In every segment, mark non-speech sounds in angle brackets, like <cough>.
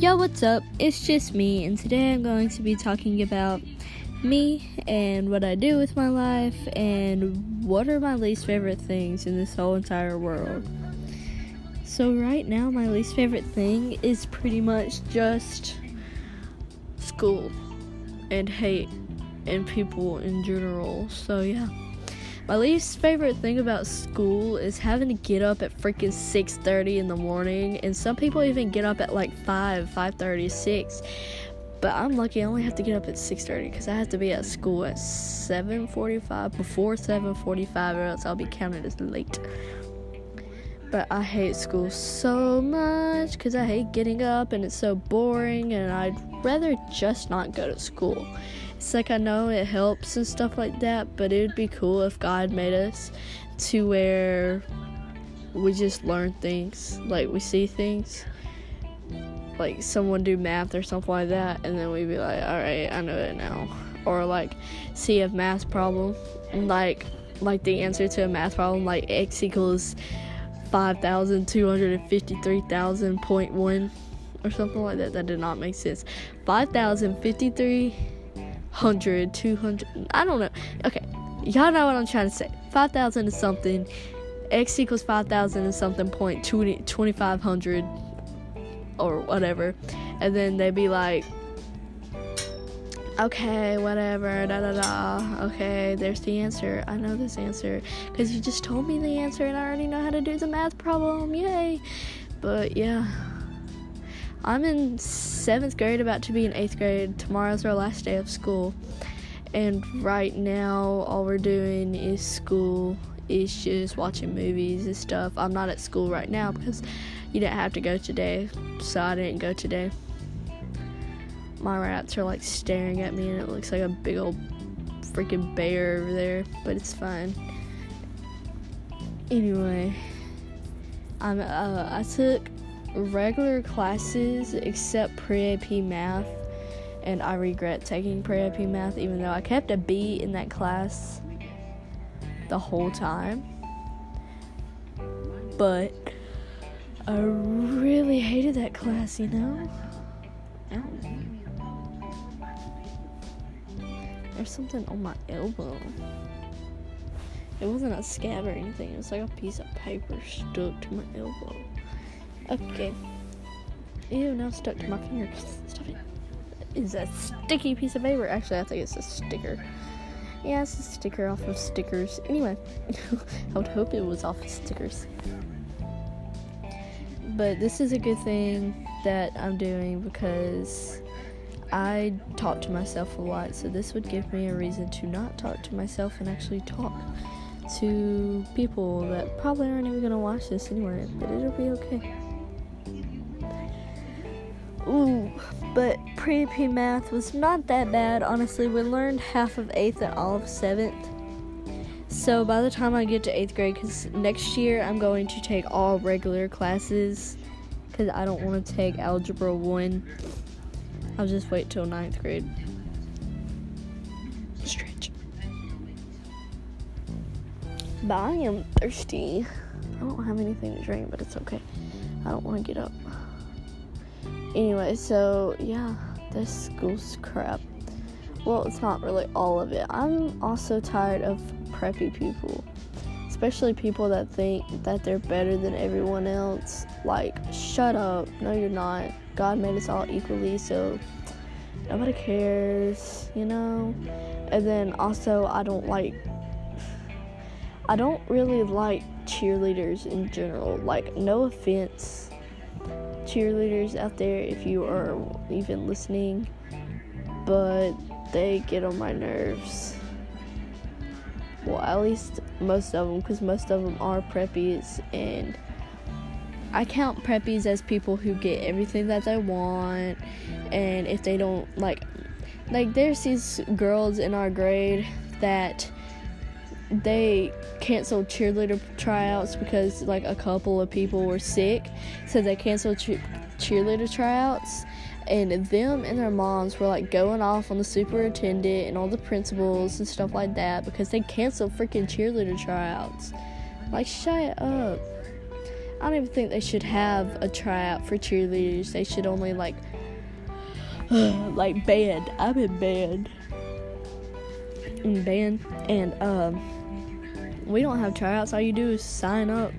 Yo, what's up? It's just me, and today I'm going to be talking about me and what I do with my life and what are my least favorite things in this whole entire world. So, right now, my least favorite thing is pretty much just school and hate and people in general. So, yeah. My least favorite thing about school is having to get up at freaking 6:30 in the morning, and some people even get up at like 5, 5:30, 6. But I'm lucky I only have to get up at 6:30 because I have to be at school at 7:45 before 7:45, or else I'll be counted as late. But I hate school so much because I hate getting up and it's so boring, and I'd rather just not go to school. It's like I know it helps and stuff like that, but it would be cool if God made us to where we just learn things, like we see things, like someone do math or something like that, and then we'd be like, all right, I know it now, or like see a math problem, like like the answer to a math problem, like x equals five thousand two hundred and fifty three thousand point one or something like that. That did not make sense. Five thousand fifty three 100, 200, I don't know. Okay, y'all know what I'm trying to say. 5,000 is something, x equals 5,000 is something, point 20, 2,500 or whatever. And then they'd be like, okay, whatever, da da da. Okay, there's the answer. I know this answer because you just told me the answer and I already know how to do the math problem. Yay! But yeah. I'm in seventh grade, about to be in eighth grade. Tomorrow's our last day of school. And right now, all we're doing is school, is just watching movies and stuff. I'm not at school right now because you didn't have to go today, so I didn't go today. My rats are like staring at me, and it looks like a big old freaking bear over there, but it's fine. Anyway, I'm uh, I took regular classes except pre AP math, and I regret taking pre AP math even though I kept a B in that class the whole time. But I really hated that class, you know? Ow. There's something on my elbow. It wasn't a scab or anything, it was like a piece of paper stuck to my elbow. Okay. Ew, now stuck to my finger. Stop it. Is a sticky piece of paper. Actually, I think it's a sticker. Yeah, it's a sticker off of stickers. Anyway, <laughs> I would hope it was off of stickers. But this is a good thing that I'm doing because I talk to myself a lot. So this would give me a reason to not talk to myself and actually talk to people that probably aren't even going to watch this anyway. But it'll be okay. Ooh, but pre P math was not that bad. Honestly, we learned half of eighth and all of seventh. So by the time I get to eighth grade, because next year I'm going to take all regular classes, because I don't want to take algebra one. I'll just wait till ninth grade. Stretch. But I am thirsty. I don't have anything to drink, but it's okay. I don't want to get up. Anyway, so yeah, this school's crap. Well, it's not really all of it. I'm also tired of preppy people, especially people that think that they're better than everyone else. Like, shut up. No, you're not. God made us all equally, so nobody cares, you know? And then also, I don't like. I don't really like cheerleaders in general. Like, no offense cheerleaders out there if you are even listening, but they get on my nerves. Well, at least most of them, because most of them are preppies, and I count preppies as people who get everything that they want, and if they don't like, like there's these girls in our grade that they canceled cheerleader tryouts because like a couple of people were sick so they canceled che- cheerleader tryouts and them and their moms were like going off on the superintendent and all the principals and stuff like that because they canceled freaking cheerleader tryouts like shut up I don't even think they should have a tryout for cheerleaders. They should only like <sighs> like band. I'm in band. In band and um we don't have tryouts. All you do is sign up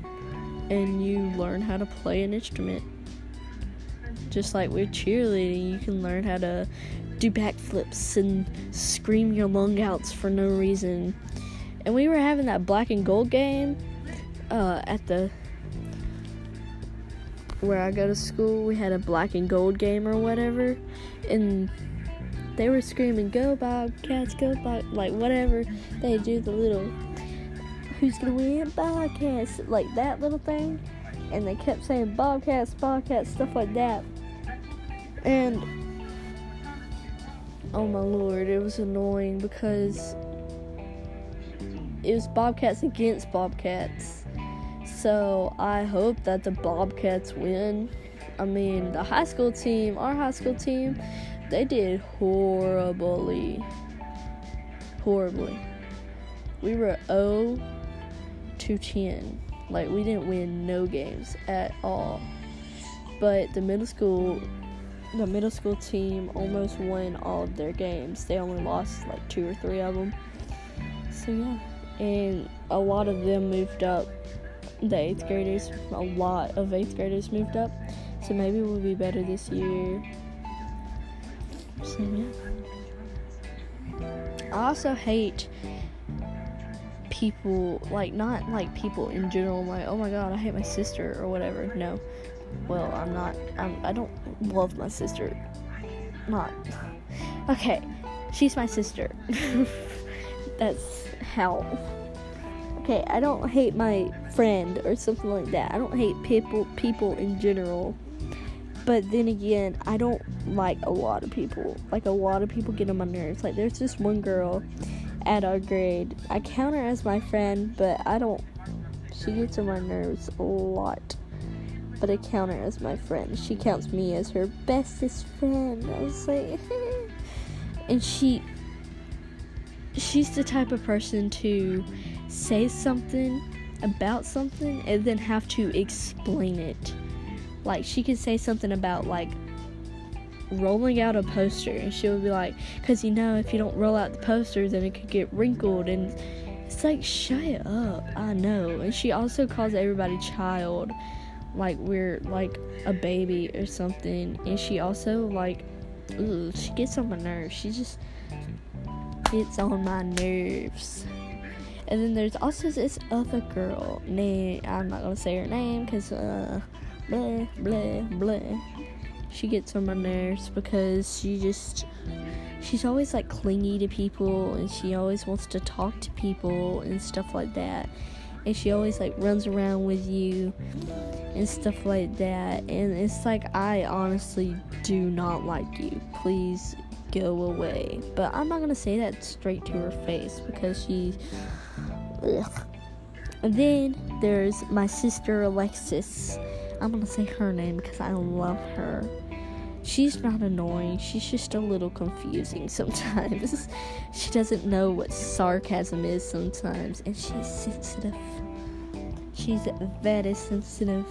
and you learn how to play an instrument. Just like with cheerleading, you can learn how to do backflips and scream your lung outs for no reason. And we were having that black and gold game uh, at the where I go to school. We had a black and gold game or whatever, and they were screaming "Go Bobcats, go Bob!" like whatever they do the little who's gonna win Bobcats like that little thing, and they kept saying Bobcats, Bobcats, stuff like that, and oh my lord, it was annoying because it was Bobcats against Bobcats. So I hope that the Bobcats win. I mean, the high school team, our high school team, they did horribly. Horribly. We were 0 to 10. Like, we didn't win no games at all. But the middle school the middle school team almost won all of their games. They only lost like two or three of them. So yeah, and a lot of them moved up. The eighth graders, a lot of eighth graders moved up. So maybe we'll be better this year. So yeah. I also hate people like not like people in general like oh my god I hate my sister or whatever. No, well, I'm not. I'm, I don't love my sister. Not. Okay, she's my sister. <laughs> That's how. Okay, I don't hate my friend or something like that. I don't hate people people in general. But then again, I don't like a lot of people. Like a lot of people get on my nerves. Like there's this one girl at our grade. I count her as my friend, but I don't. She gets on my nerves a lot but I count her as my friend. She counts me as her bestest friend. I was <laughs> like, and she, she's the type of person to say something about something and then have to explain it. Like she could say something about like rolling out a poster and she would be like, because you know, if you don't roll out the poster, then it could get wrinkled and. It's like, shut up. I know. And she also calls everybody child like we're like a baby or something and she also like ugh, she gets on my nerves she just gets on my nerves and then there's also this other girl named i'm not gonna say her name because uh blah blah blah she gets on my nerves because she just she's always like clingy to people and she always wants to talk to people and stuff like that and she always like runs around with you and stuff like that and it's like I honestly do not like you. Please go away. But I'm not gonna say that straight to her face because she ugh. And then there's my sister Alexis. I'm gonna say her name because I love her. She's not annoying, she's just a little confusing <laughs> sometimes. she doesn't know what sarcasm is sometimes, and she's sensitive. She's very sensitive.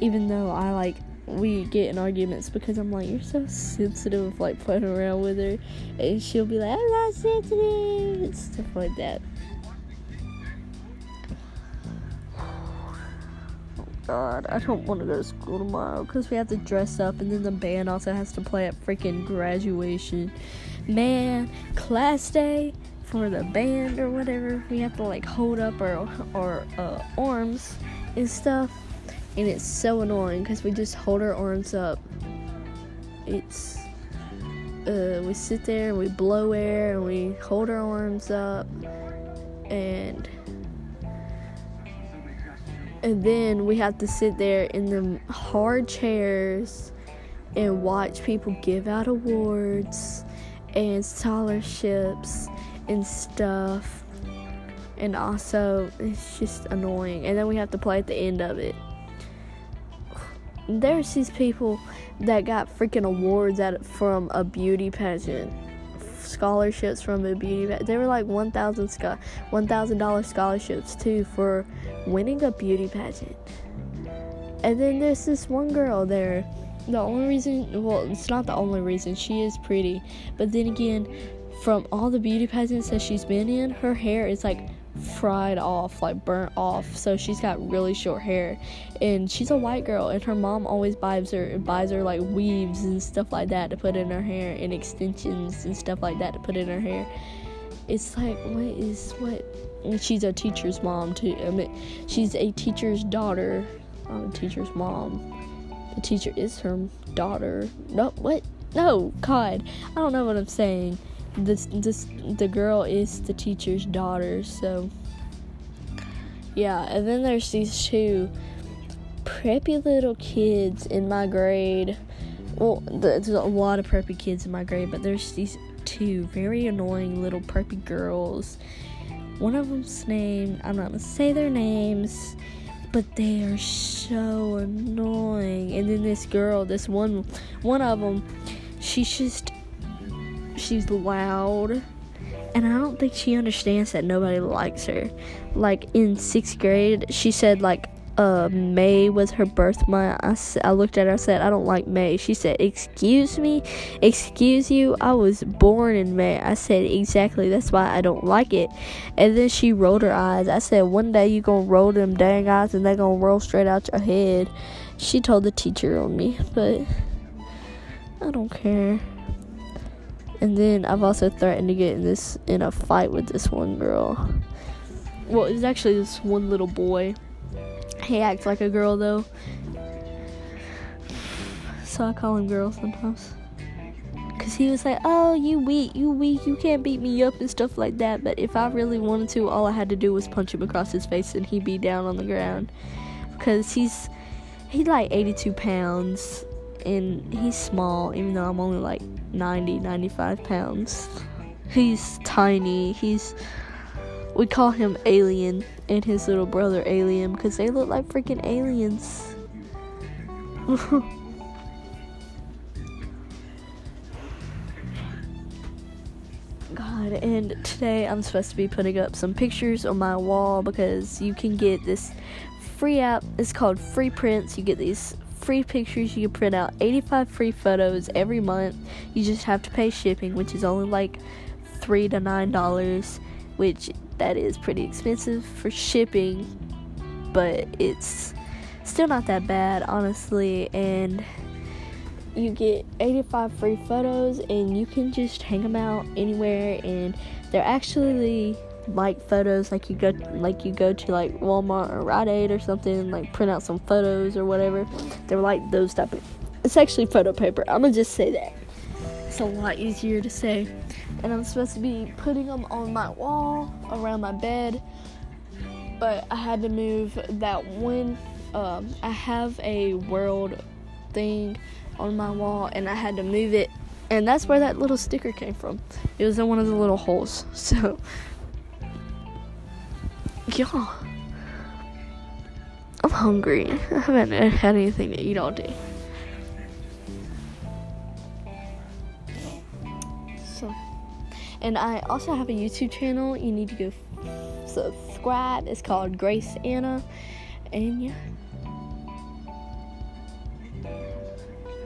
Even though I like we get in arguments because I'm like, you're so sensitive, like playing around with her, and she'll be like, I'm not sensitive, and stuff like that. God, I don't want to go to school tomorrow because we have to dress up, and then the band also has to play at freaking graduation. Man, class day for the band or whatever, we have to like hold up our our uh, arms and stuff, and it's so annoying because we just hold our arms up. It's uh, we sit there and we blow air and we hold our arms up and and then we have to sit there in the hard chairs and watch people give out awards and scholarships and stuff. And also, it's just annoying. And then we have to play at the end of it. There's these people that got freaking awards at from a beauty pageant scholarships from a beauty. They were like one thousand scho- one thousand dollar scholarships too for winning a beauty pageant. And then there's this one girl there. The only reason, well, it's not the only reason. She is pretty, but then again, from all the beauty pageants that she's been in, her hair is like fried off, like burnt off. So she's got really short hair, and she's a white girl, and her mom always buys her buys her like weaves and stuff like that to put in her hair, and extensions and stuff like that to put in her hair. It's like what is what? And she's a teacher's mom too. I mean, she's a teacher's daughter, not a teacher's mom. The teacher is her daughter. No, what? No, God, I don't know what I'm saying this this the girl is the teacher's daughter so yeah and then there's these two preppy little kids in my grade. Well there's a lot of preppy kids in my grade but there's these two very annoying little preppy girls. One of them's name i'm not gonna say their names but they are so annoying. And then this girl this one one of them she's just she's loud and I don't think she understands that nobody likes her. Like in sixth grade, she said like uh, May was her birth month. I, I looked at her. I said, I don't like May. She said, Excuse me, excuse you. I was born in May. I said, Exactly. That's why I don't like it. And then she rolled her eyes. I said, One day you gonna roll them dang eyes and they gonna roll straight out your head. She told the teacher on me, but I don't care. And then I've also threatened to get in this in a fight with this one girl. Well, it's actually this one little boy. He acts like a girl though. So I call him girl sometimes. Cause he was like, "Oh, you weak, you weak, you can't beat me up and stuff like that." But if I really wanted to, all I had to do was punch him across his face, and he'd be down on the ground. Because he's he's like 82 pounds, and he's small, even though I'm only like 90, 95 pounds. He's tiny. He's. We call him Alien and his little brother Alien because they look like freaking aliens. <laughs> God, and today I'm supposed to be putting up some pictures on my wall because you can get this free app. It's called Free Prints. You get these free pictures. You can print out 85 free photos every month. You just have to pay shipping, which is only like three to nine dollars, which that is pretty expensive for shipping, but it's still not that bad, honestly. And you get 85 free photos, and you can just hang them out anywhere, and they're actually like photos like you go like you go to like Walmart or Rite Aid or something like print out some photos or whatever. They're like those type of it's actually photo paper. I'm gonna just say that. It's a lot easier to say. And I'm supposed to be putting them on my wall around my bed. But I had to move that one um, I have a world thing on my wall and I had to move it. And that's where that little sticker came from. It was in one of the little holes. <laughs> So yeah. I'm hungry. I haven't had anything to eat all day. So, and I also have a YouTube channel. You need to go subscribe. It's called Grace Anna. And yeah.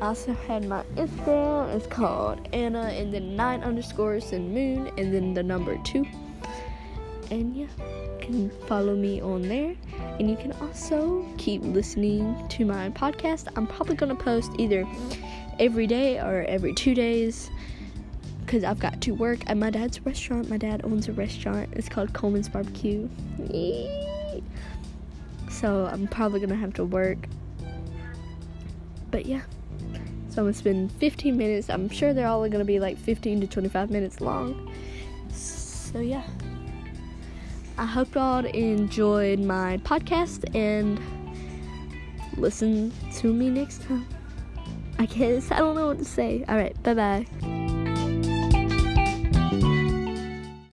I also had my Instagram. It's called Anna and then nine underscores and moon and then the number two. And yeah can follow me on there. And you can also keep listening to my podcast. I'm probably going to post either every day or every two days because I've got to work at my dad's restaurant. My dad owns a restaurant. It's called Coleman's Barbecue. So I'm probably going to have to work. But yeah. So I'm to spend 15 minutes. I'm sure they're all to be like 15 to 25 minutes long. So yeah. I hope y'all enjoyed my podcast and listen to me next time. I guess I don't know what to say. All right, bye bye.